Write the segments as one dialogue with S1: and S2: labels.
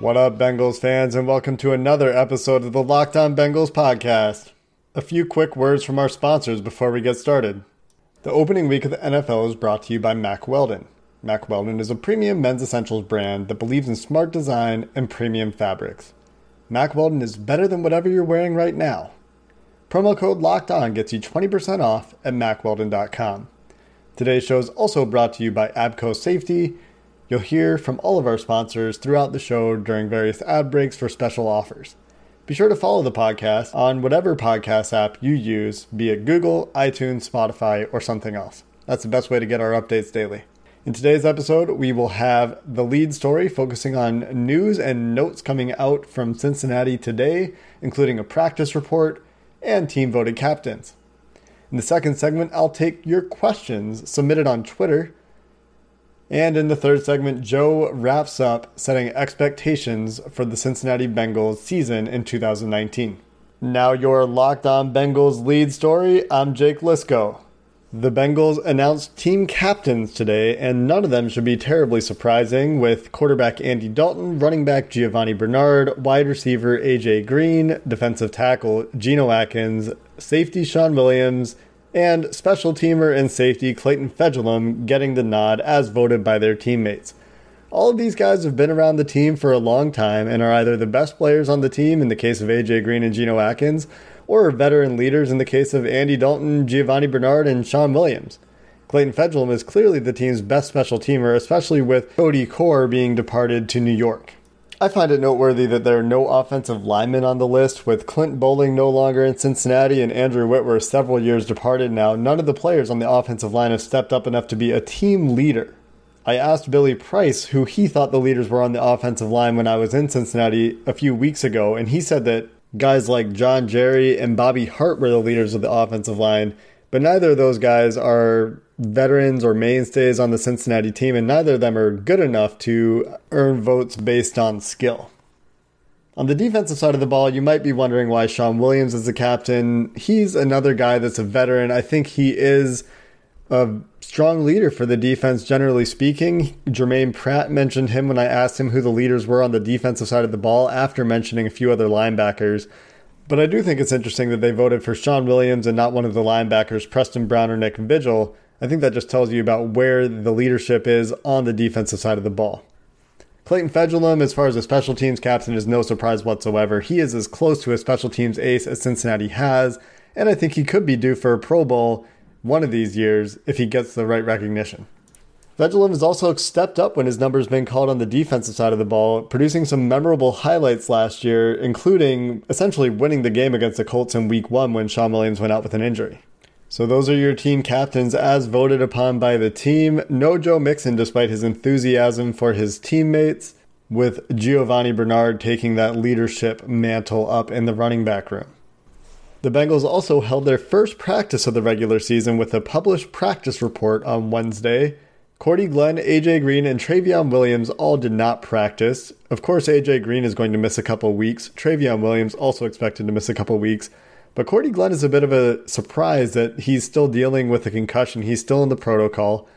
S1: What up, Bengals fans, and welcome to another episode of the Locked On Bengals podcast. A few quick words from our sponsors before we get started. The opening week of the NFL is brought to you by Mack Weldon. Mack Weldon is a premium men's essentials brand that believes in smart design and premium fabrics. Mack Weldon is better than whatever you're wearing right now. Promo code LOCKED ON gets you 20% off at mackweldon.com. Today's show is also brought to you by Abco Safety. You'll hear from all of our sponsors throughout the show during various ad breaks for special offers. Be sure to follow the podcast on whatever podcast app you use, be it Google, iTunes, Spotify, or something else. That's the best way to get our updates daily. In today's episode, we will have the lead story focusing on news and notes coming out from Cincinnati today, including a practice report and team voted captains. In the second segment, I'll take your questions submitted on Twitter. And in the third segment, Joe wraps up setting expectations for the Cincinnati Bengals season in 2019. Now, your Locked On Bengals lead story. I'm Jake Liskow. The Bengals announced team captains today, and none of them should be terribly surprising, with quarterback Andy Dalton, running back Giovani Bernard, wide receiver AJ Green, defensive tackle Geno Atkins, safety Shawn Williams, and special teamer and safety Clayton Fejedelem getting the nod as voted by their teammates. All of these guys have been around the team for a long time and are either the best players on the team in the case of AJ Green and Geno Atkins, or veteran leaders in the case of Andy Dalton, Giovani Bernard, and Shawn Williams. Clayton Fejedelem is clearly the team's best special teamer, especially with Cody Core being departed to New York. I find it noteworthy that there are no offensive linemen on the list, with Clint Boling no longer in Cincinnati and Andrew Whitworth several years departed now. None of the players on the offensive line have stepped up enough to be a team leader. I asked Billy Price who he thought the leaders were on the offensive line when I was in Cincinnati a few weeks ago, and he said that guys like John Jerry and Bobby Hart were the leaders of the offensive line, but neither of those guys are veterans or mainstays on the Cincinnati team, and neither of them are good enough to earn votes based on skill. On the defensive side of the ball, you might be wondering why Shawn Williams is the captain. He's another guy that's a veteran. I think he is a strong leader for the defense, generally speaking. Germaine Pratt mentioned him when I asked him who the leaders were on the defensive side of the ball after mentioning a few other linebackers. But I do think it's interesting that they voted for Shawn Williams and not one of the linebackers, Preston Brown or Nick Vigil. I think that just tells you about where the leadership is on the defensive side of the ball. Clayton Fejedelem, as far as a special teams captain, is no surprise whatsoever. He is as close to a special teams ace as Cincinnati has, and I think he could be due for a Pro Bowl one of these years if he gets the right recognition. Fejedelem has also stepped up when his number's been called on the defensive side of the ball, producing some memorable highlights last year, including essentially winning the game against the Colts in week one when Shawn Williams went out with an injury. So those are your team captains as voted upon by the team. No Joe Mixon despite his enthusiasm for his teammates, with Giovani Bernard taking that leadership mantle up in the running back room. The Bengals also held their first practice of the regular season with a published practice report on Wednesday. Cordy Glenn, AJ Green, and Trayveon Williams all did not practice. Of course, AJ Green is going to miss a couple weeks. Trayveon Williams also expected to miss a couple weeks. But Cordy Glenn is a bit of a surprise that he's still dealing with a concussion. He's still in the protocol.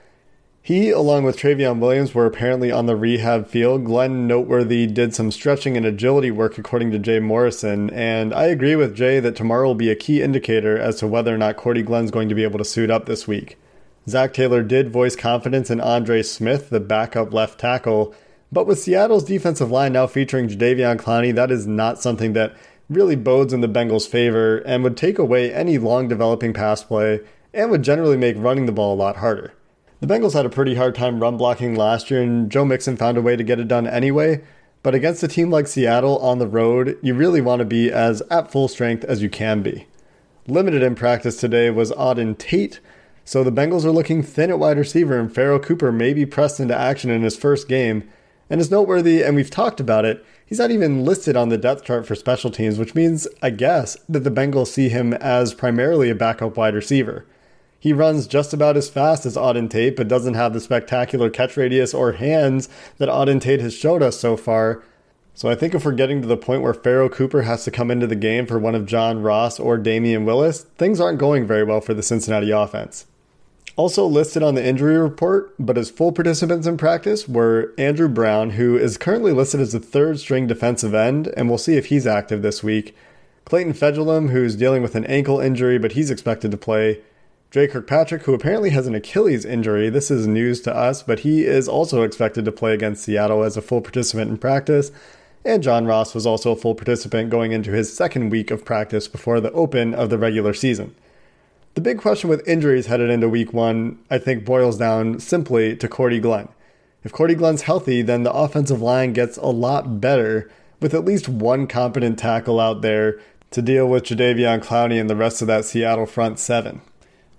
S1: He, along with Trayveon Williams, were apparently on the rehab field. Glenn Noteworthy did some stretching and agility work, according to Jay Morrison. And I agree with Jay that tomorrow will be a key indicator as to whether or not Cordy Glenn's going to be able to suit up this week. Zac Taylor did voice confidence in Andre Smith, the backup left tackle. But with Seattle's defensive line now featuring Jadeveon Clowney, that is not something that really bodes in the Bengals' favor and would take away any long developing pass play and would generally make running the ball a lot harder. The Bengals had a pretty hard time run blocking last year, and Joe Mixon found a way to get it done anyway. But against a team like Seattle on the road, you really want to be as at full strength as you can be. Limited in practice today was Auden Tate, so the Bengals are looking thin at wide receiver, and Pharoh Cooper may be pressed into action in his first game. And it's noteworthy, and we've talked about it, he's not even listed on the depth chart for special teams, which means, I guess, that the Bengals see him as primarily a backup wide receiver. He runs just about as fast as Auden Tate, but doesn't have the spectacular catch radius or hands that Auden Tate has showed us so far. So I think if we're getting to the point where Pharoh Cooper has to come into the game for one of John Ross or Damion Willis, things aren't going very well for the Cincinnati offense. Also listed on the injury report, but as full participants in practice, were Andrew Brown, who is currently listed as the third string defensive end, and we'll see if he's active this week. Clayton Fejedelem, who's dealing with an ankle injury, but he's expected to play. Dre Kirkpatrick, who apparently has an Achilles injury. This is news to us, but he is also expected to play against Seattle as a full participant in practice. And John Ross was also a full participant going into his second week of practice before the open of the regular season. The big question with injuries headed into week one, I think, boils down simply to Cordy Glenn. If Cordy Glenn's healthy, then the offensive line gets a lot better with at least one competent tackle out there to deal with Jadeveon Clowney and the rest of that Seattle front seven.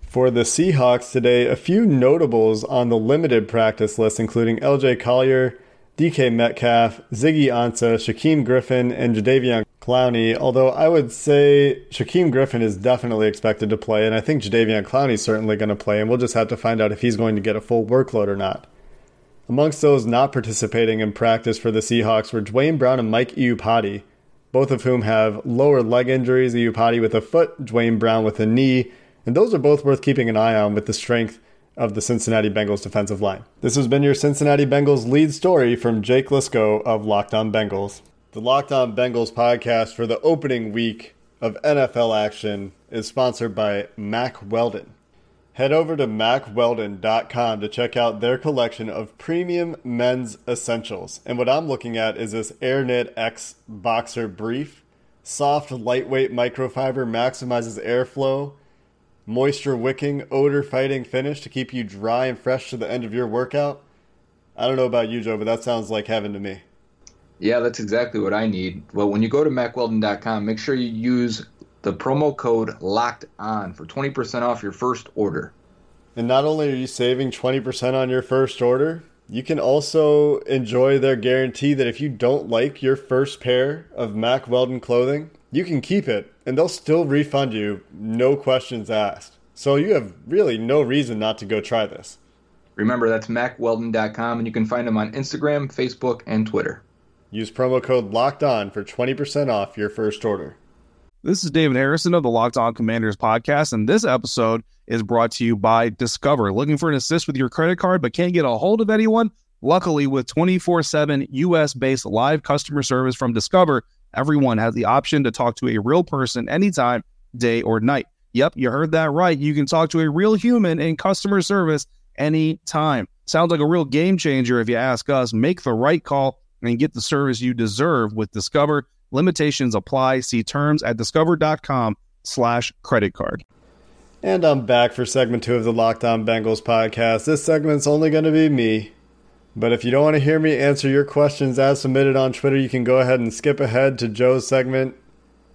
S1: For the Seahawks today, a few notables on the limited practice list, including LJ Collier, DK Metcalf, Ziggy Ansah, Shaquem Griffin, and Jadeveon Clowney. Although I would say Shaquem Griffin is definitely expected to play, and I think Jadeveon Clowney is certainly going to play, and we'll just have to find out if he's going to get a full workload or not. Amongst those not participating in practice for the Seahawks were Duane Brown and Mike Iupati, both of whom have lower leg injuries, Iupati with a foot, Duane Brown with a knee, and those are both worth keeping an eye on with the strength of the Cincinnati Bengals defensive line. This has been your Cincinnati Bengals lead story from Jake Liskow of Locked On Bengals. The Locked On Bengals podcast for the opening week of NFL action is sponsored by Mack Weldon. Head over to mackweldon.com to check out their collection of premium men's essentials. And what I'm looking at is this Air AirKnit X boxer brief. Soft, lightweight microfiber maximizes airflow moisture wicking, odor fighting finish to keep you dry and fresh to the end of your workout. I don't know about you, Joe, but that sounds like heaven to me.
S2: Yeah, that's exactly what I need. Well, when you go to MackWeldon.com, make sure you use the promo code LOCKED ON for 20% off your first order.
S1: And not only are you saving 20% on your first order, you can also enjoy their guarantee that if you don't like your first pair of Mack Weldon clothing, you can keep it and they'll still refund you, no questions asked. So you have really no reason not to go try this.
S2: Remember, that's MackWeldon.com, and you can find them on Instagram, Facebook, and Twitter.
S1: Use promo code LOCKED ON for 20% off your first order.
S3: This is David Harrison of the Locked On Commanders podcast, and this episode is brought to you by Discover. Looking for an assist with your credit card but can't get a hold of anyone? Luckily, with 24 7 US based live customer service from Discover, everyone has the option to talk to a real person anytime, day or night. Yep, you heard that right. You can talk to a real human in customer service anytime. Sounds like a real game changer if you ask us. Make the right call and get the service you deserve with Discover. Limitations apply. See terms at discover.com slash credit card.
S1: And I'm back for segment two of the Locked On Bengals podcast. This segment's only going to be me. But if you don't want to hear me answer your questions as submitted on Twitter, you can go ahead and skip ahead to Joe's segment.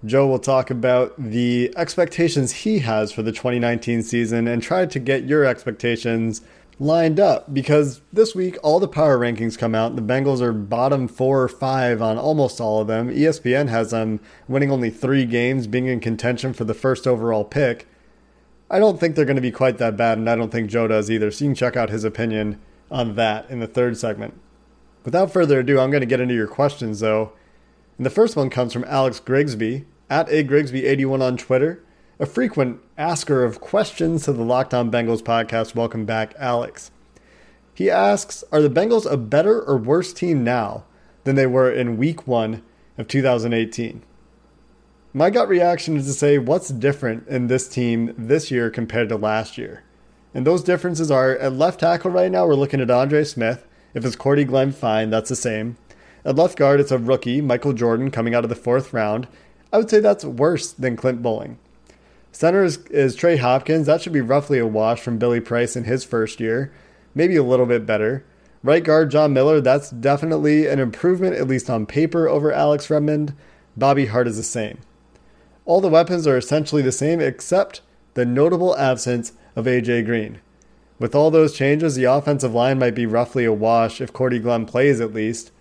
S1: Joe will talk about the expectations he has for the 2019 season and try to get your expectations lined up because this week all the power rankings come out. The Bengals are bottom four or five on almost all of them. ESPN has them winning only three games, being in contention for the first overall pick. I don't think they're going to be quite that bad, and I don't think Joe does either. So you can check out his opinion on that in the third segment. Without further ado, I'm going to get into your questions though. And the first one comes from Alex Grigsby at a Grigsby81 on Twitter, a frequent asker of questions to the Locked On Bengals podcast. Welcome back, Alex. He asks Are the Bengals a better or worse team now than they were in week one of 2018? My gut reaction is to say what's different in this team this year compared to last year. And those differences are at left tackle right now, we're looking at Andre Smith. If it's Cordy Glenn, fine, that's the same. At left guard, it's a rookie, Michael Jordan, coming out of the fourth round. I would say that's worse than Clint Boling. Center is, is Trey Hopkins. That should be roughly a wash from Billy Price in his first year. Maybe a little bit better. Right guard, John Miller. That's definitely an improvement, at least on paper, over Alex Redmond. Bobby Hart is the same. All the weapons are essentially the same except the notable absence of AJ Green. With all those changes, the offensive line might be roughly a wash if Cordy Glenn plays at least,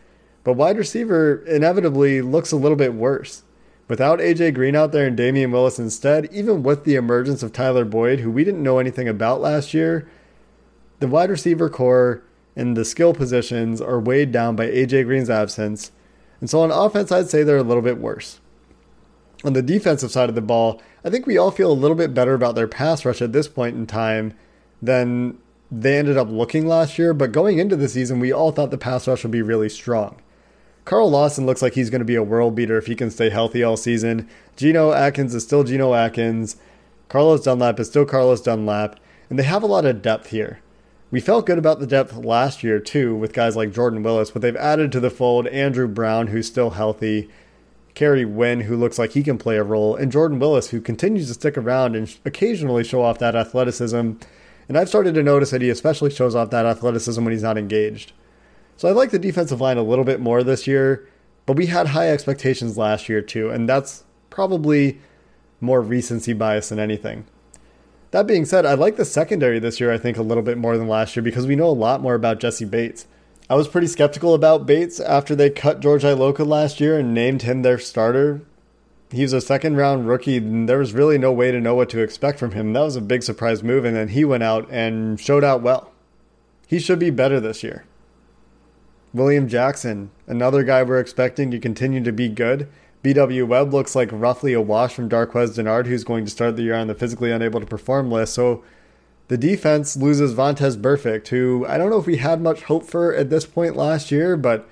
S1: but wide receiver inevitably looks a little bit worse. Without AJ Green out there and Damion Willis instead, even with the emergence of Tyler Boyd, who we didn't know anything about last year, the wide receiver corps and the skill positions are weighed down by AJ Green's absence. And so on offense, I'd say they're a little bit worse. On the defensive side of the ball, I think we all feel a little bit better about their pass rush at this point in time than they ended up looking last year. But going into the season, we all thought the pass rush would be really strong. Carl Lawson looks like he's going to be a world beater if he can stay healthy all season. Geno Atkins is still Geno Atkins. Carlos Dunlap is still Carlos Dunlap. And they have a lot of depth here. We felt good about the depth last year, too, with guys like Jordan Willis, but they've added to the fold Andrew Brown, who's still healthy, Kerry Wynn, who looks like he can play a role, and Jordan Willis, who continues to stick around and occasionally show off that athleticism. And I've started to notice that he especially shows off that athleticism when he's not engaged. So I like the defensive line a little bit more this year, but we had high expectations last year too, and that's probably more recency bias than anything. That being said, I like the secondary this year, I think, a little bit more than last year because we know a lot more about Jessie Bates. I was pretty skeptical about Bates after they cut George Iloka last year and named him their starter. He was a second round rookie, and there was really no way to know what to expect from him. That was a big surprise move, and then he went out and showed out well. He should be better this year. William Jackson, another guy we're expecting to continue to be good. BW Webb looks like roughly a wash from Darqueze Dennard, who's going to start the year on the physically unable to perform list. So the defense loses Vontaze Burfict, who I don't know if we had much hope for at this point last year, but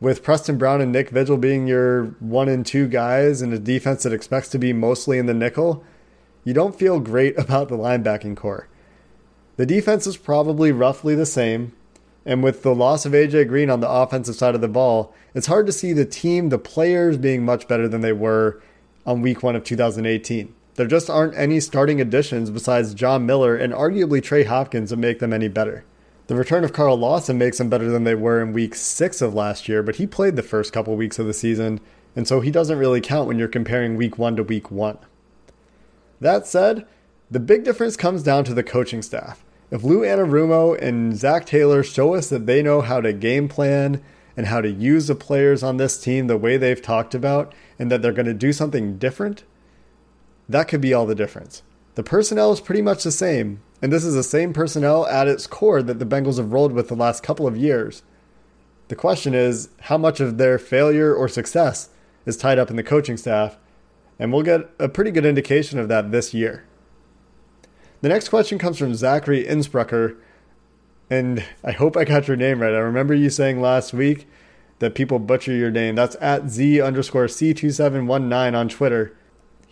S1: with Preston Brown and Nick Vigil being your one and two guys in a defense that expects to be mostly in the nickel, you don't feel great about the linebacking corps. The defense is probably roughly the same, and with the loss of AJ Green on the offensive side of the ball, it's hard to see the team, the players being much better than they were on week one of 2018. There just aren't any starting additions besides John Miller and arguably Trey Hopkins that make them any better. The return of Carl Lawson makes them better than they were in week six of last year, but he played the first couple weeks of the season, and so he doesn't really count when you're comparing week one to week one. That said, the big difference comes down to the coaching staff. If Lou Anarumo and Zac Taylor show us that they know how to game plan and how to use the players on this team the way they've talked about, and that they're going to do something different, that could be all the difference. The personnel is pretty much the same, and this is the same personnel at its core that the Bengals have rolled with the last couple of years. The question is how much of their failure or success is tied up in the coaching staff, and we'll get a pretty good indication of that this year. The next question comes from Zachary Innsbrucker, and I hope I got your name right. I remember you saying last week that people butcher your name. That's at Z underscore C2719 on Twitter.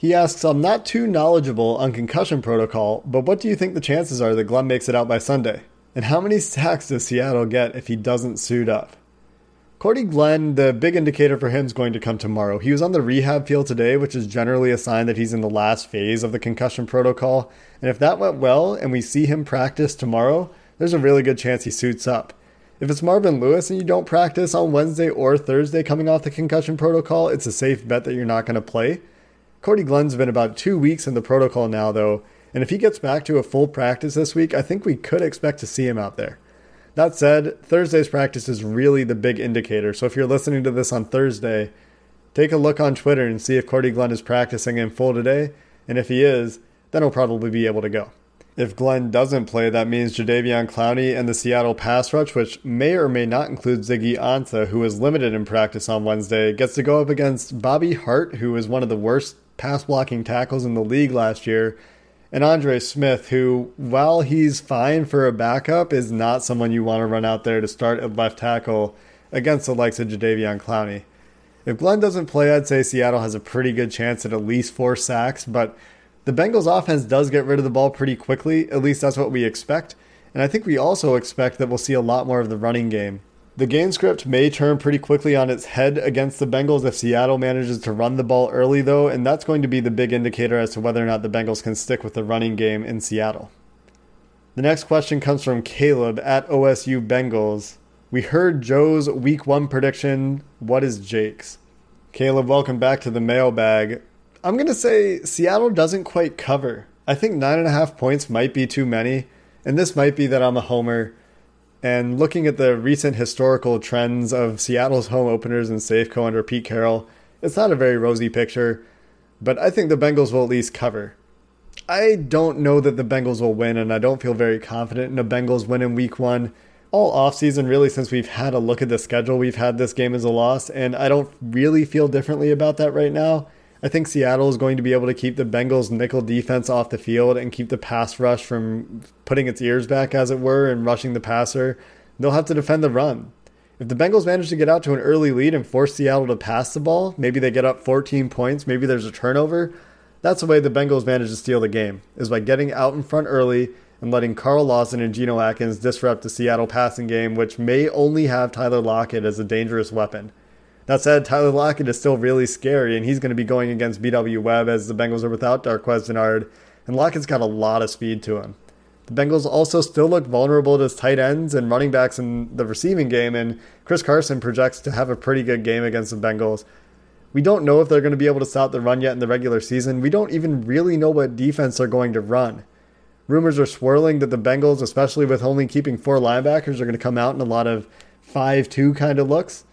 S1: He asks, I'm not too knowledgeable on concussion protocol, but what do you think the chances are that Glenn makes it out by Sunday? And how many sacks does Seattle get if he doesn't suit up? Cordy Glenn, the big indicator for him is going to come tomorrow. He was on the rehab field today, which is generally a sign that he's in the last phase of the concussion protocol. And if that went well and we see him practice tomorrow, there's a really good chance he suits up. If it's Marvin Lewis and you don't practice on Wednesday or Thursday coming off the concussion protocol, it's a safe bet that you're not going to play. Cordy Glenn's been about two weeks in the protocol now, though, and if he gets back to a full practice this week, I think we could expect to see him out there. That said, Thursday's practice is really the big indicator. So if you're listening to this on Thursday, take a look on Twitter and see if Cordy Glenn is practicing in full today. And if he is, then he'll probably be able to go. If Glenn doesn't play, that means Jadeveon Clowney and the Seattle pass rush, which may or may not include Ziggy Ansah, who was limited in practice on Wednesday, gets to go up against Bobby Hart, who is one of the worst pass blocking tackles in the league last year, and Andre Smith, who, while he's fine for a backup, is not someone you want to run out there to start at left tackle against the likes of Jadeveon Clowney. If Glenn doesn't play, I'd say Seattle has a pretty good chance at at least four sacks, but the Bengals offense does get rid of the ball pretty quickly. At least that's what we expect. And I think we also expect that we'll see a lot more of the running game. The game script may turn pretty quickly on its head against the Bengals if Seattle manages to run the ball early, though, and that's going to be the big indicator as to whether or not the Bengals can stick with the running game in Seattle. The next question comes from Caleb at OSU Bengals. We heard Joe's week one prediction. What is Jake's? Caleb, welcome back to the mailbag. I'm going to say Seattle doesn't quite cover. I think nine and a half points might be too many, and this might be that I'm a homer. And looking at the recent historical trends of Seattle's home openers in Safeco under Pete Carroll, it's not a very rosy picture, but I think the Bengals will at least cover. I don't know that the Bengals will win, and I don't feel very confident in a Bengals win in week one. All offseason, really, since we've had a look at the schedule, we've had this game as a loss, and I don't really feel differently about that right now. I think Seattle is going to be able to keep the Bengals' nickel defense off the field and keep the pass rush from putting its ears back, as it were, and rushing the passer. They'll have to defend the run. If the Bengals manage to get out to an early lead and force Seattle to pass the ball, maybe they get up 14 points, maybe there's a turnover. That's the way the Bengals manage to steal the game, is by getting out in front early and letting Carl Lawson and Geno Atkins disrupt the Seattle passing game, which may only have Tyler Lockett as a dangerous weapon. That said, Tyler Lockett is still really scary, and he's going to be going against BW Webb as the Bengals are without Darqueze Dennard, and Lockett's got a lot of speed to him. The Bengals also still look vulnerable to tight ends and running backs in the receiving game, and Chris Carson projects to have a pretty good game against the Bengals. We don't know if they're going to be able to stop the run yet in the regular season. We don't even really know what defense they're going to run. Rumors are swirling that the Bengals, especially with only keeping four linebackers, are going to come out in a lot of 5 2 kind of looks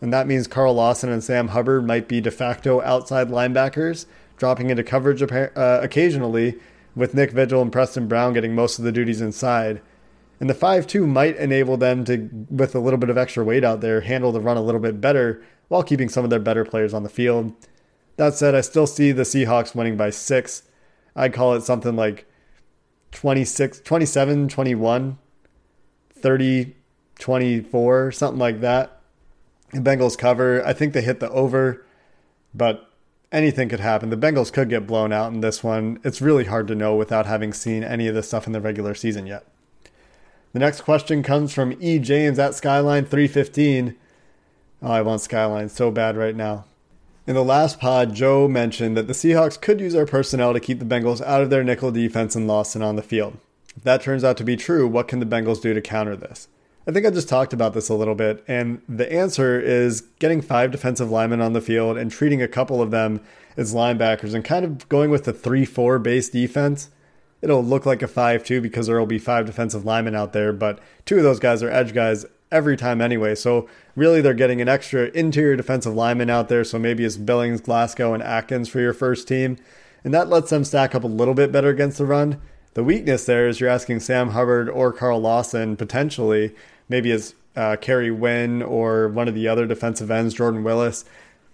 S1: and that means Carl Lawson and Sam Hubbard might be de facto outside linebackers, dropping into coverage uh, occasionally, with Nick Vigil and Preston Brown getting most of the duties inside. And the 5 2 might enable them to, with a little bit of extra weight out there, handle the run a little bit better while keeping some of their better players on the field. That said, I still see the Seahawks winning by six. I'd call it something like 26, 27, 21, 30, 24, something like that. The Bengals cover. I think they hit the over, but anything could happen. The Bengals could get blown out in this one. It's really hard to know without having seen any of this stuff in the regular season yet. The next question comes from E. James at Skyline 315. Oh, I want Skyline so bad right now. In the last pod, Joe mentioned that the Seahawks could use their personnel to keep the Bengals out of their nickel defense and Lawson on the field. If that turns out to be true, what can the Bengals do to counter this? I think I just talked about this a little bit, and the answer is getting five defensive linemen on the field and treating a couple of them as linebackers and kind of going with the 3 4 base defense. It'll look like a 5 2 because there will be five defensive linemen out there, but two of those guys are edge guys every time anyway. So really, they're getting an extra interior defensive lineman out there. So maybe it's Billings, Glasgow, and Atkins for your first team. And that lets them stack up a little bit better against the run. The weakness there is you're asking Sam Hubbard or Carl Lawson potentially, maybe as uh, Kerry Wynn or one of the other defensive ends, Jordan Willis.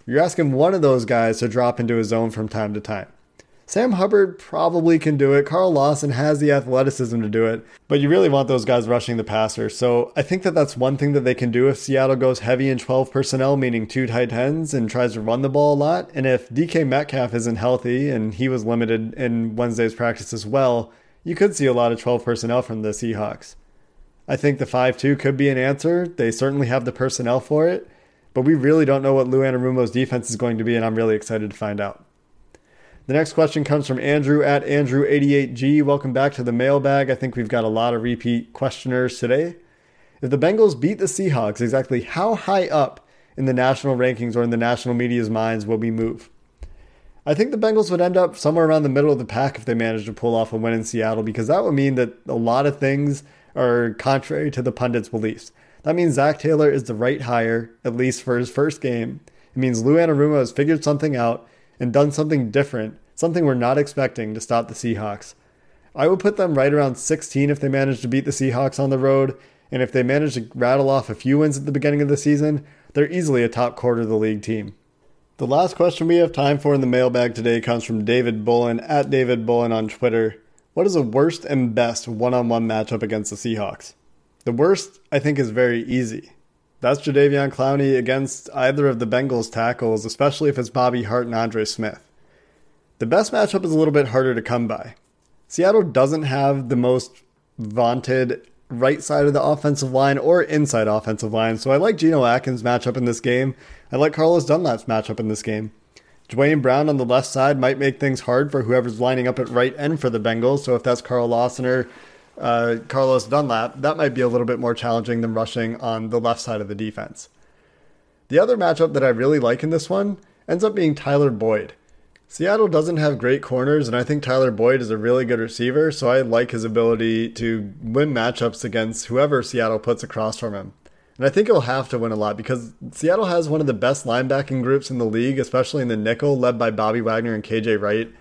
S1: You're asking one of those guys to drop into a zone from time to time. Sam Hubbard probably can do it. Carl Lawson has the athleticism to do it, but you really want those guys rushing the passer. So I think that that's one thing that they can do if Seattle goes heavy in 12 personnel, meaning two tight ends, and tries to run the ball a lot. And if DK Metcalf isn't healthy and he was limited in Wednesday's practice as well, you could see a lot of 12 personnel from the Seahawks. I think the 5 2 could be an answer. They certainly have the personnel for it, but we really don't know what Lou Anarumo's defense is going to be, and I'm really excited to find out. The next question comes from Andrew at Andrew88G. Welcome back to the mailbag. I think we've got a lot of repeat questioners today. If the Bengals beat the Seahawks, exactly how high up in the national rankings or in the national media's minds will we move? I think the Bengals would end up somewhere around the middle of the pack if they managed to pull off a win in Seattle because that would mean that a lot of things are contrary to the pundits' beliefs. That means Zac Taylor is the right hire, at least for his first game. It means Lou Anarumo has figured something out and done something different, something we're not expecting to stop the Seahawks. I would put them right around 16 if they manage to beat the Seahawks on the road, and if they manage to rattle off a few wins at the beginning of the season, they're easily a top quarter of the league team. The last question we have time for in the mailbag today comes from David Bullen at David Bullen on Twitter. What is the worst and best one on one matchup against the Seahawks? The worst, I think, is very easy. That's Jadeveon Clowney against either of the Bengals tackles, especially if it's Bobby Hart and Andre Smith. The best matchup is a little bit harder to come by. Seattle doesn't have the most vaunted right side of the offensive line or inside offensive line, so I like Geno Atkins' matchup in this game. I like Carlos Dunlap's matchup in this game. Duane Brown on the left side might make things hard for whoever's lining up at right end for the Bengals. So if that's Carl Lawson or uh, Carlos Dunlap, that might be a little bit more challenging than rushing on the left side of the defense. The other matchup that I really like in this one ends up being Tyler Boyd. Seattle doesn't have great corners, and I think Tyler Boyd is a really good receiver, so I like his ability to win matchups against whoever Seattle puts across from him. And I think he'll have to win a lot because Seattle has one of the best linebacking groups in the league, especially in the nickel, led by Bobby Wagner and KJ Wright.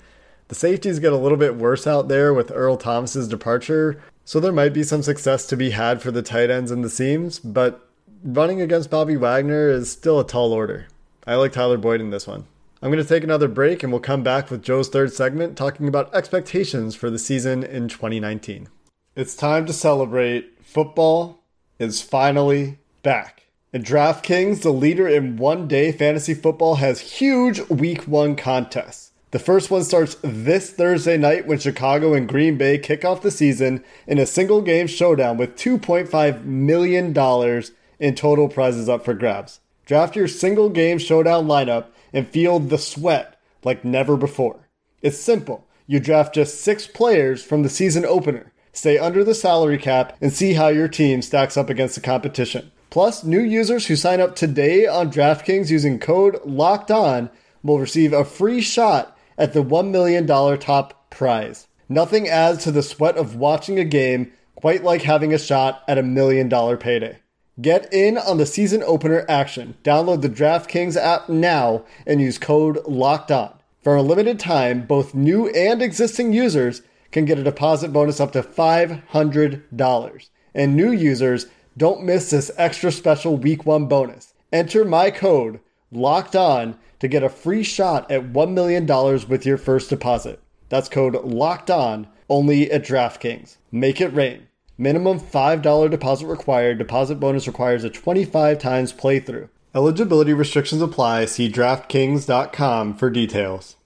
S1: The safeties get a little bit worse out there with Earl Thomas's departure, so there might be some success to be had for the tight ends and the seams, but running against Bobby Wagner is still a tall order. I like Tyler Boyd in this one. I'm going to take another break and we'll come back with Joe's third segment talking about expectations for the season in 2019. It's time to celebrate. Football is finally back. And DraftKings, the leader in one day fantasy football, has huge week one contests. The first one starts this Thursday night when Chicago and Green Bay kick off the season in a single game showdown with $2.5 million in total prizes up for grabs. Draft your single game showdown lineup and feel the sweat like never before. It's simple. You draft just six players from the season opener, stay under the salary cap, and see how your team stacks up against the competition. Plus, new users who sign up today on DraftKings using code LOCKED ON will receive a free shot at the $1 million top prize. Nothing adds to the sweat of watching a game quite like having a shot at a million dollar payday. Get in on the season opener action. Download the DraftKings app now and use code LOCKED ON. For a limited time, both new and existing users can get a deposit bonus up to $500. And new users don't miss this extra special week one bonus. Enter my code LOCKED ON to get a free shot at $1 million with your first deposit. That's code LOCKED ON only at DraftKings. Make it rain. Minimum $5 deposit required. Deposit bonus requires a 25 times playthrough. Eligibility restrictions apply. See DraftKings.com for details.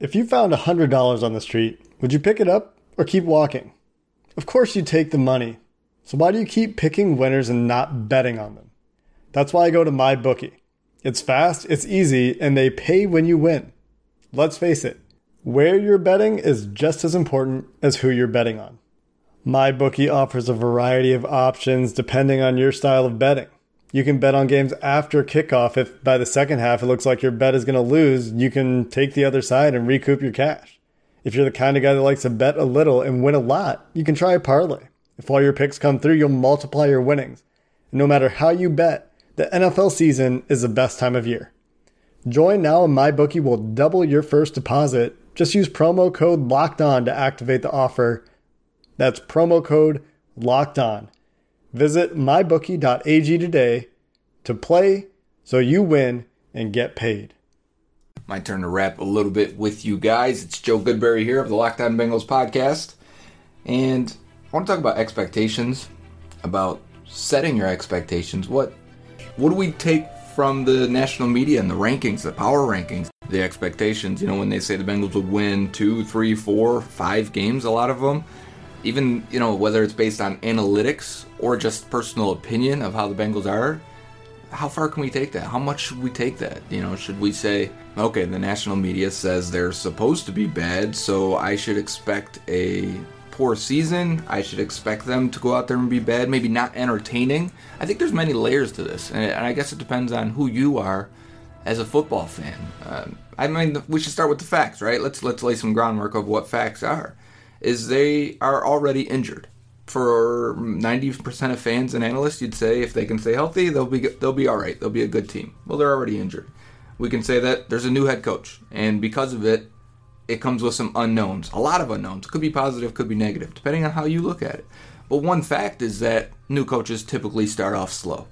S1: If you found $100 on the street, would you pick it up or keep walking? Of course, you take the money. So why do you keep picking winners and not betting on them? That's why I go to MyBookie. It's fast, it's easy, and they pay when you win. Let's face it, where you're betting is just as important as who you're betting on. MyBookie offers a variety of options depending on your style of betting. You can bet on games after kickoff if by the second half it looks like your bet is going to lose, you can take the other side and recoup your cash. If you're the kind of guy that likes to bet a little and win a lot, you can try a parlay. If all your picks come through, you'll multiply your winnings. And no matter how you bet, the NFL season is the best time of year. Join now and MyBookie will double your first deposit. Just use promo code LOCKED ON to activate the offer. That's promo code LOCKED ON. Visit mybookie.ag today to play so you win and get paid.
S2: My turn to wrap a little bit with you guys. It's Joe Goodberry here of the Locked On Bengals podcast. And I want to talk about expectations, about setting your expectations. What what do we take from the national media and the rankings, the power rankings, the expectations? You know, when they say the Bengals would win two, three, four, five games, a lot of them, even you know whether it's based on analytics or just personal opinion of how the Bengals are. How far can we take that? How much should we take that? You know, should we say, okay, the national media says they're supposed to be bad, so I should expect a poor season. I should expect them to go out there and be bad, maybe not entertaining. I think there's many layers to this, and I guess it depends on who you are as a football fan. Um, I mean, we should start with the facts, right? Let's let's lay some groundwork of what facts are. Is they are already injured. For 90% of fans and analysts, you'd say if they can stay healthy, they'll be they'll be all right. They'll be a good team. Well, they're already injured. We can say that there's a new head coach, and because of it, it comes with some unknowns, a lot of unknowns. Could be positive, could be negative, depending on how you look at it. But one fact is that new coaches typically start off slow.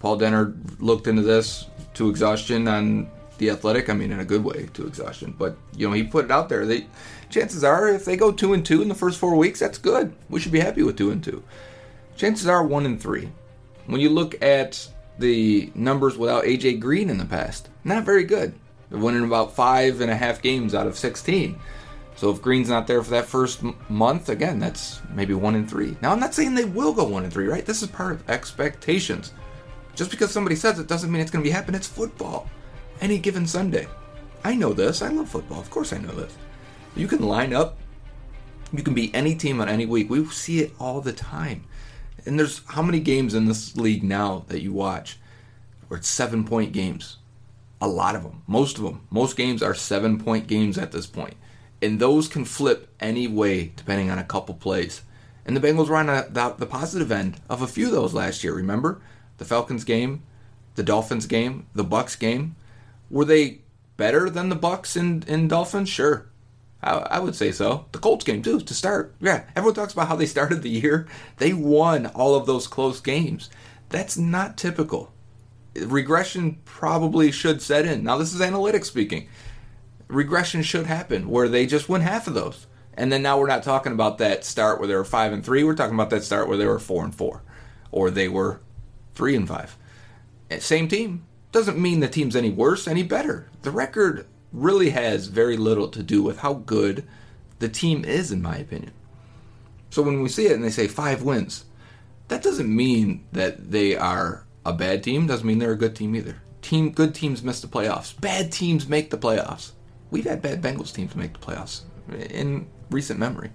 S2: Paul Dehner looked into this to exhaustion on the athletic. I mean, in a good way to exhaustion. But you know, he put it out there. They chances are, if they go two and two in the first four weeks, that's good. We should be happy with two and two. Chances are one and three. When you look at the numbers without AJ Green in the past, not very good. They're winning about five and a half games out of 16. So if Green's not there for that first month, again, that's maybe one and three. Now I'm not saying they will go one and three, right? This is part of expectations. Just because somebody says it doesn't mean it's going to be happening. It's football. Any given Sunday. I know this. I love football. Of course I know this. You can line up. You can be any team on any week. We see it all the time. And there's how many games in this league now that you watch where it's seven point games? A lot of them. Most of them. Most games are seven point games at this point. And those can flip any way depending on a couple plays. And the Bengals were on a, the, the positive end of a few of those last year. Remember the Falcons game, the Dolphins game, the Bucks game. Were they better than the Bucks and, Dolphins? Sure, I, I would say so. The Colts game too to start. Yeah, everyone talks about how they started the year. They won all of those close games. That's not typical. Regression probably should set in. Now this is analytics speaking. Regression should happen where they just win half of those. And then now we're not talking about that start where they were five and three. We're talking about that start where they were four and four, or they were three and five. Eh, Same team doesn't mean the team's any worse, any better. The record really has very little to do with how good the team is, in my opinion. So when we see it and they say five wins, that doesn't mean that they are a bad team. Doesn't mean they're a good team either. Team good teams miss the playoffs. Bad teams make the playoffs. We've had bad Bengals teams make the playoffs in recent memory.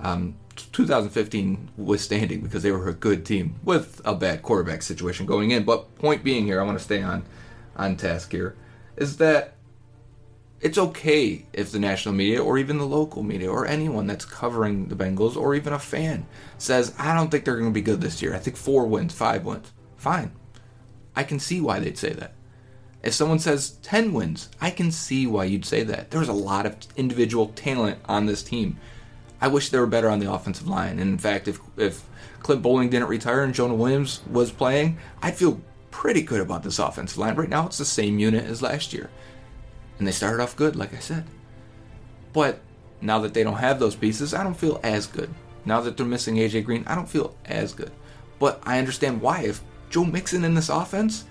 S2: Um, 2015 withstanding because they were a good team with a bad quarterback situation going in. But point being here, I want to stay on on task here, is that it's okay if the national media or even the local media or anyone that's covering the Bengals or even a fan says, I don't think they're going to be good this year. I think four wins, five wins. Fine. I can see why they'd say that. If someone says 10 wins, I can see why you'd say that. There's a lot of individual talent on this team. I wish they were better on the offensive line. And in fact, if if Clint Boling didn't retire and Jonah Williams was playing, I'd feel pretty good about this offensive line. Right now, it's the same unit as last year. And they started off good, like I said. But now that they don't have those pieces, I don't feel as good. Now that they're missing AJ Green, I don't feel as good. But I understand why. If Joe Mixon in this offense,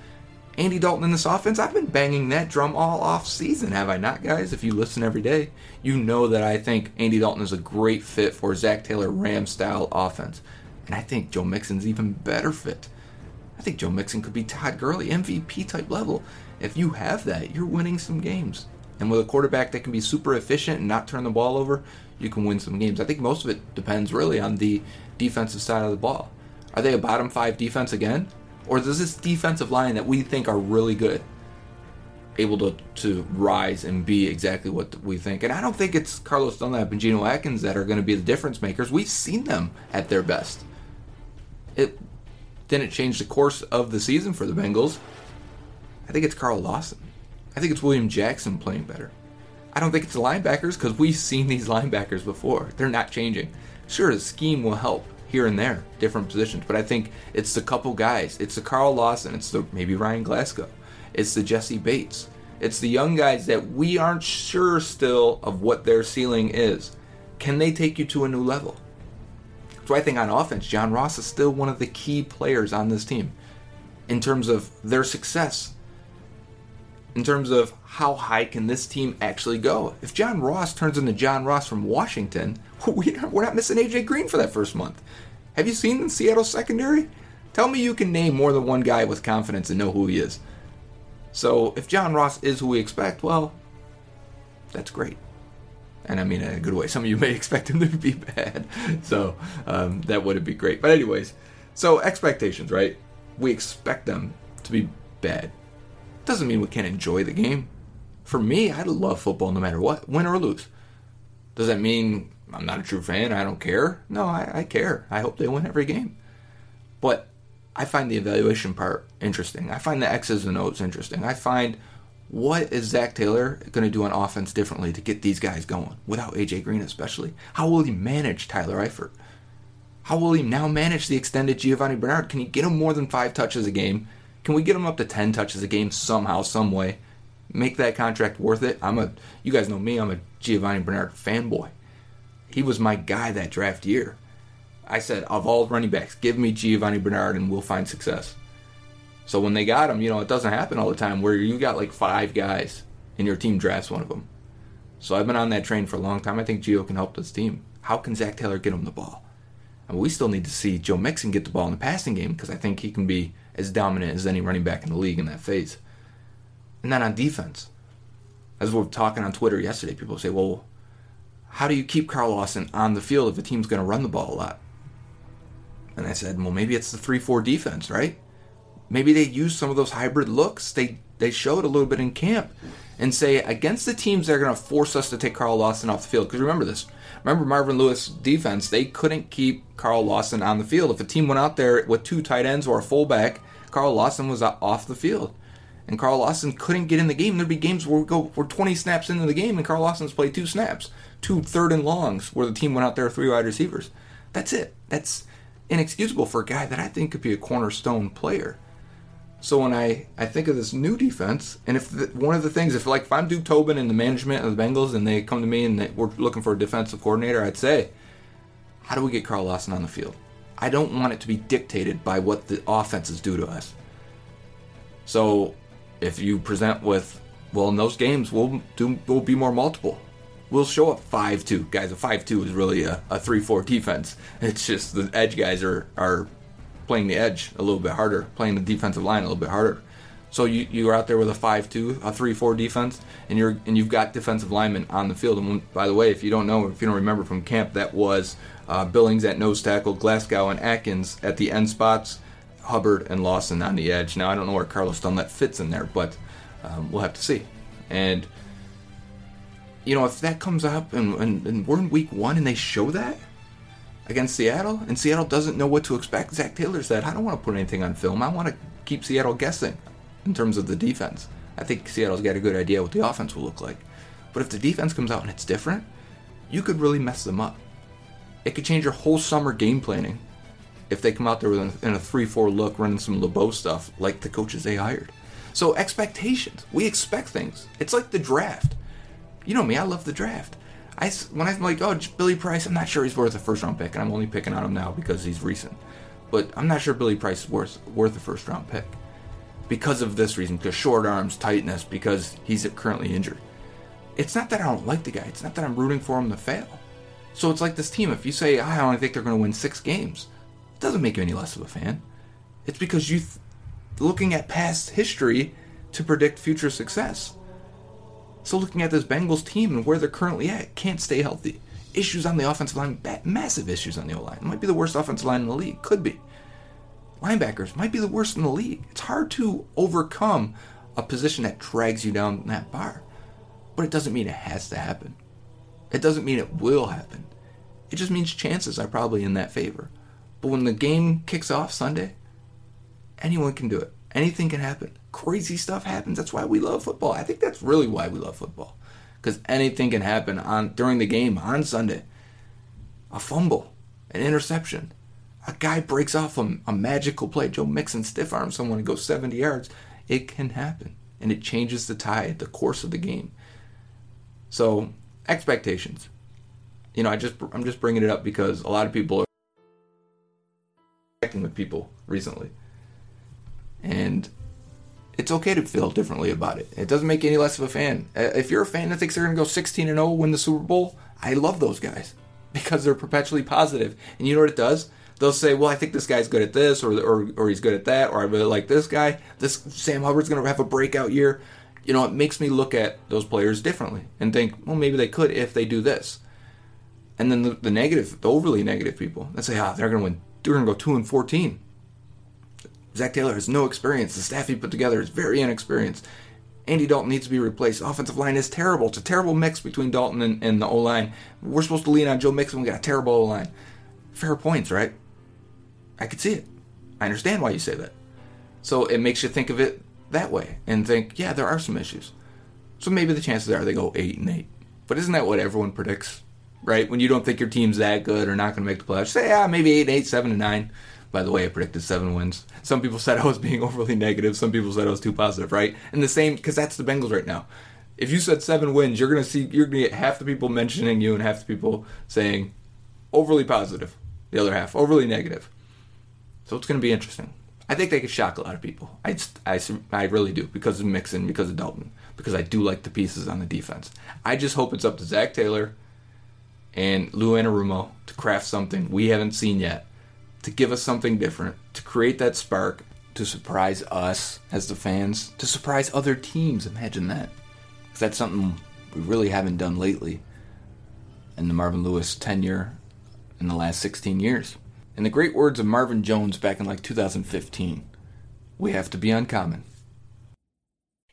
S2: Andy Dalton in this offense, I've been banging that drum all off season, have I not, guys? If you listen every day, you know that I think Andy Dalton is a great fit for Zac Taylor Ram style offense. And I think Joe Mixon's even better fit. I think Joe Mixon could be Todd Gurley, MVP type level. If you have that, you're winning some games. And with a quarterback that can be super efficient and not turn the ball over, you can win some games. I think most of it depends really on the defensive side of the ball. Are they a bottom five defense again? Or does this defensive line that we think are really good able to, to rise and be exactly what we think? And I don't think it's Carlos Dunlap and Geno Atkins that are going to be the difference makers. We've seen them at their best. It didn't change the course of the season for the Bengals. I think it's Carl Lawson. I think it's William Jackson playing better. I don't think it's the linebackers because we've seen these linebackers before. They're not changing. Sure, the scheme will help here and there, different positions, but I think it's the couple guys. It's the Carl Lawson. It's the maybe Ryan Glasgow. It's the Jessie Bates. It's the young guys that we aren't sure still of what their ceiling is. Can they take you to a new level? So I think on offense, John Ross is still one of the key players on this team in terms of their success. In terms of how high can this team actually go? If John Ross turns into John Ross from Washington, we're not missing AJ Green for that first month. Have you seen the Seattle secondary? Tell me you can name more than one guy with confidence and know who he is. So if John Ross is who we expect, well, that's great and I mean in a good way. Some of you may expect him to be bad, so um, that wouldn't be great. But anyways, so expectations, right? We expect them to be bad. Doesn't mean we can't enjoy the game. For me, I love football no matter what, win or lose. Does that mean I'm not a true fan? I don't care. No, I, I care. I hope they win every game. But I find the evaluation part interesting. I find the X's and O's interesting. I find what is Zac Taylor going to do on offense differently to get these guys going without AJ Green, especially? How will he manage Tyler Eifert? How will he now manage the extended Giovani Bernard? Can he get him more than five touches a game? Can we get him up to 10 touches a game somehow, some way? make that contract worth it. I'm a, you guys know me, I'm a Giovani Bernard fanboy. He was my guy that draft year. I said, of all running backs, give me Giovani Bernard and we'll find success. So when they got him, you know, it doesn't happen all the time where you got like five guys and your team drafts one of them. So I've been on that train for a long time. I think Gio can help this team. How can Zac Taylor get him the ball? And we still need to see Joe Mixon get the ball in the passing game because I think he can be as dominant as any running back in the league in that phase. And then on defense, as we were talking on Twitter yesterday, people say, well, how do you keep Carl Lawson on the field if the team's going to run the ball a lot? And I said, well, maybe it's the 3 4 defense, right? Maybe they use some of those hybrid looks they, they showed a little bit in camp and say, against the teams that are going to force us to take Carl Lawson off the field. Because remember this. Remember Marvin Lewis defense, they couldn't keep Carl Lawson on the field. If a team went out there with two tight ends or a fullback, Carl Lawson was off the field. And Carl Lawson couldn't get in the game. There'd be games where we go we're 20 snaps into the game and Carl Lawson's played two snaps, two third and longs where the team went out there three wide receivers. That's it. That's inexcusable for a guy that I think could be a cornerstone player. So when I, I think of this new defense, and if the, one of the things, if like if I'm Duke Tobin and the management of the Bengals, and they come to me and they, we're looking for a defensive coordinator, I'd say, how do we get Carl Lawson on the field? I don't want it to be dictated by what the offenses do to us. So if you present with, well, in those games we'll do we'll be more multiple. We'll show up five two guys. A five two is really a, a three four defense. It's just the edge guys are are playing the edge a little bit harder, playing the defensive line a little bit harder. So you you are out there with a five two, a three four defense, and you're and you've got defensive linemen on the field. And by the way, if you don't know, if you don't remember from camp, that was uh, Billings at nose tackle, Glasgow and Atkins at the end spots, Hubbard and Lawson on the edge. Now I don't know where Carlos Dunlap fits in there, but um, we'll have to see. And you know if that comes up and, and, and we're in week one and they show that against Seattle, and Seattle doesn't know what to expect. Zac Taylor said, I don't want to put anything on film. I want to keep Seattle guessing in terms of the defense. I think Seattle's got a good idea what the offense will look like. But if the defense comes out and it's different, you could really mess them up. It could change your whole summer game planning if they come out there in a 3 4 look running some LeBeau stuff like the coaches they hired. So, expectations. We expect things. It's like the draft. You know me, I love the draft. I, when I'm like, oh, Billy Price, I'm not sure he's worth a first round pick, and I'm only picking on him now because he's recent. But I'm not sure Billy Price is worth worth a first round pick because of this reason, because short arms, tightness, because he's currently injured. It's not that I don't like the guy. It's not that I'm rooting for him to fail. So it's like this team. If you say ah, I only think they're going to win six games, doesn't make you any less of a fan. It's because you, th- looking at past history to predict future success. So looking at this Bengals team and where they're currently at, can't stay healthy. Issues on the offensive line, massive issues on the O line. Might be the worst offensive line in the league. Could be. Linebackers might be the worst in the league. It's hard to overcome a position that drags you down that bar. But it doesn't mean it has to happen. It doesn't mean it will happen. It just means chances are probably in that favor. But when the game kicks off Sunday, anyone can do it. Anything can happen. Crazy stuff happens. That's why we love football. I think that's really why we love football. Because anything can happen on during the game on Sunday. A fumble, an interception, a guy breaks off a, a magical play. Joe Mixon stiff arms someone and goes 70 yards. It can happen, and it changes the tide, the course of the game. So expectations. You know, I just I'm just bringing it up because a lot of people are with people recently, and it's okay to feel differently about it. It doesn't make any less of a fan. Uh, If you're a fan that thinks they're going to go 16 and 0, win the Super Bowl, I love those guys because they're perpetually positive. And you know what it does? They'll say, "Well, I think this guy's good at this, or or, or he's good at that, or I really like this guy. This Sam Hubbard's going to have a breakout year." You know, it makes me look at those players differently and think, well, maybe they could if they do this. And then the, the negative, the overly negative people, that say, ah, they're going to win. They're going to go two and fourteen. Zac Taylor has no experience. The staff he put together is very inexperienced. Andy Dalton needs to be replaced. Offensive line is terrible. It's a terrible mix between Dalton and, and the O line. We're supposed to lean on Joe Mixon. We got a terrible O line. Fair points, right? I could see it. I understand why you say that. So it makes you think of it that way and think, yeah, there are some issues. So maybe the chances are they go eight and eight. But isn't that what everyone predicts? Right? When you don't think your team's that good or not going to make the playoffs, say, yeah, maybe eight eight, seven and nine. by the way, I predicted seven wins. Some people said I was being overly negative. Some people said I was too positive, right? And the same, because that's the Bengals right now. If you said seven wins, you're gonna see you're gonna get half the people mentioning you and half the people saying overly positive. The other half overly negative. So it's gonna be interesting. I think they could shock a lot of people. I I, I really do because of Mixon, because of Dalton, because I do like the pieces on the defense. I just hope it's up to Zac Taylor and Lou Anarumo to craft something we haven't seen yet, to give us something different, to create that spark, to surprise us as the fans, to surprise other teams. Imagine that. Because that's something we really haven't done lately in the Marvin Lewis tenure in the last 16 years. In the great words of Marvin Jones back in like 2015, we have to be uncommon.